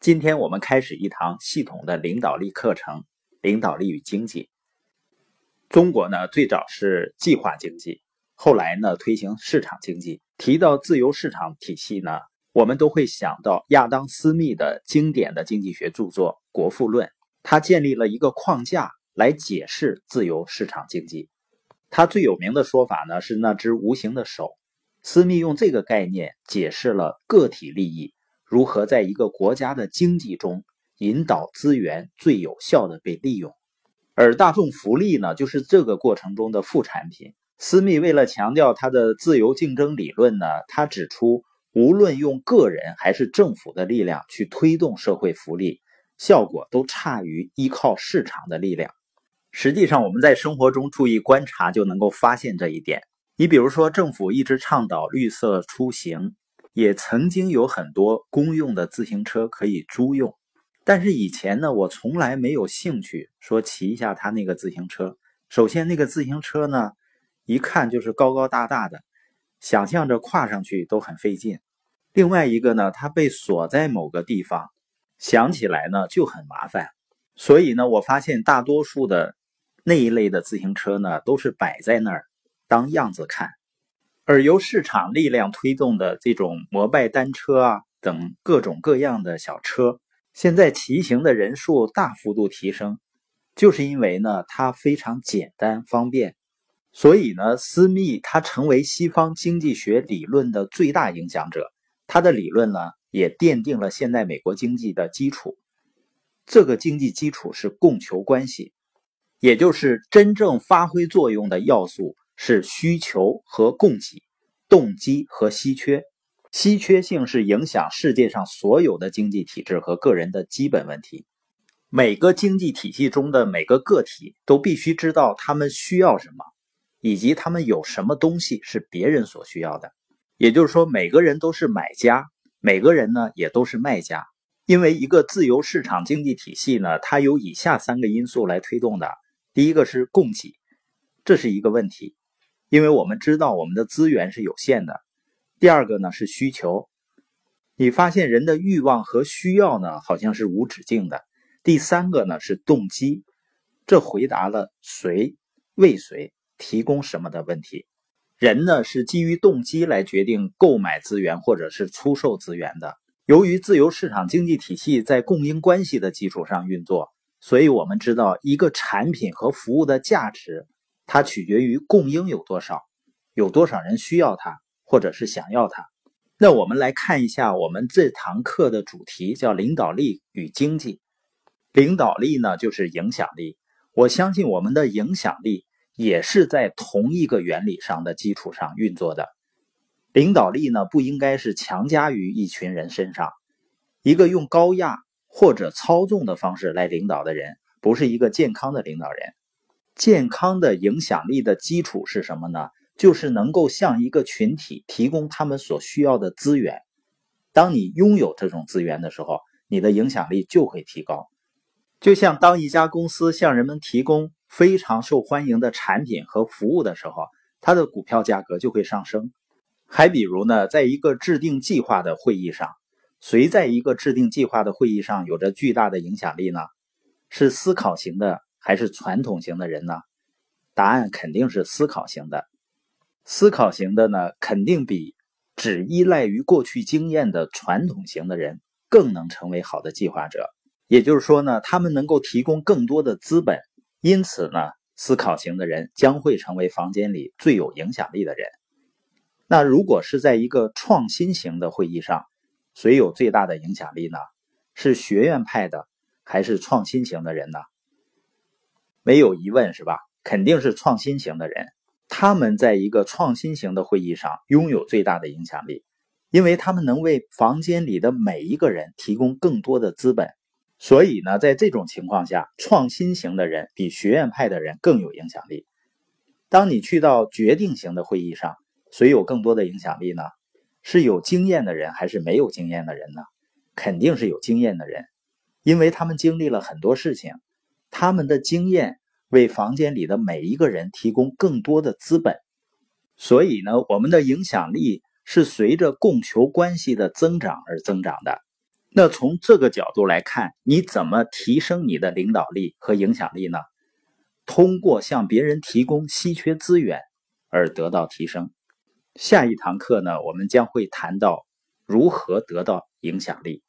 今天我们开始一堂系统的领导力课程——领导力与经济。中国呢，最早是计划经济，后来呢推行市场经济。提到自由市场体系呢，我们都会想到亚当·斯密的经典的经济学著作《国富论》，他建立了一个框架来解释自由市场经济。他最有名的说法呢是那只无形的手。斯密用这个概念解释了个体利益。如何在一个国家的经济中引导资源最有效的被利用，而大众福利呢，就是这个过程中的副产品。斯密为了强调他的自由竞争理论呢，他指出，无论用个人还是政府的力量去推动社会福利，效果都差于依靠市场的力量。实际上，我们在生活中注意观察就能够发现这一点。你比如说，政府一直倡导绿色出行。也曾经有很多公用的自行车可以租用，但是以前呢，我从来没有兴趣说骑一下他那个自行车。首先，那个自行车呢，一看就是高高大大的，想象着跨上去都很费劲。另外一个呢，它被锁在某个地方，想起来呢就很麻烦。所以呢，我发现大多数的那一类的自行车呢，都是摆在那儿当样子看。而由市场力量推动的这种摩拜单车啊等各种各样的小车，现在骑行的人数大幅度提升，就是因为呢它非常简单方便。所以呢，斯密他成为西方经济学理论的最大影响者，他的理论呢也奠定了现代美国经济的基础。这个经济基础是供求关系，也就是真正发挥作用的要素。是需求和供给，动机和稀缺。稀缺性是影响世界上所有的经济体制和个人的基本问题。每个经济体系中的每个个体都必须知道他们需要什么，以及他们有什么东西是别人所需要的。也就是说，每个人都是买家，每个人呢也都是卖家。因为一个自由市场经济体系呢，它有以下三个因素来推动的：第一个是供给，这是一个问题。因为我们知道我们的资源是有限的。第二个呢是需求，你发现人的欲望和需要呢好像是无止境的。第三个呢是动机，这回答了谁为谁提供什么的问题。人呢是基于动机来决定购买资源或者是出售资源的。由于自由市场经济体系在供应关系的基础上运作，所以我们知道一个产品和服务的价值。它取决于供应有多少，有多少人需要它，或者是想要它。那我们来看一下我们这堂课的主题，叫领导力与经济。领导力呢，就是影响力。我相信我们的影响力也是在同一个原理上的基础上运作的。领导力呢，不应该是强加于一群人身上。一个用高压或者操纵的方式来领导的人，不是一个健康的领导人。健康的影响力的基础是什么呢？就是能够向一个群体提供他们所需要的资源。当你拥有这种资源的时候，你的影响力就会提高。就像当一家公司向人们提供非常受欢迎的产品和服务的时候，它的股票价格就会上升。还比如呢，在一个制定计划的会议上，谁在一个制定计划的会议上有着巨大的影响力呢？是思考型的。还是传统型的人呢？答案肯定是思考型的。思考型的呢，肯定比只依赖于过去经验的传统型的人更能成为好的计划者。也就是说呢，他们能够提供更多的资本，因此呢，思考型的人将会成为房间里最有影响力的人。那如果是在一个创新型的会议上，谁有最大的影响力呢？是学院派的还是创新型的人呢？没有疑问是吧？肯定是创新型的人，他们在一个创新型的会议上拥有最大的影响力，因为他们能为房间里的每一个人提供更多的资本。所以呢，在这种情况下，创新型的人比学院派的人更有影响力。当你去到决定型的会议上，谁有更多的影响力呢？是有经验的人还是没有经验的人呢？肯定是有经验的人，因为他们经历了很多事情。他们的经验为房间里的每一个人提供更多的资本，所以呢，我们的影响力是随着供求关系的增长而增长的。那从这个角度来看，你怎么提升你的领导力和影响力呢？通过向别人提供稀缺资源而得到提升。下一堂课呢，我们将会谈到如何得到影响力。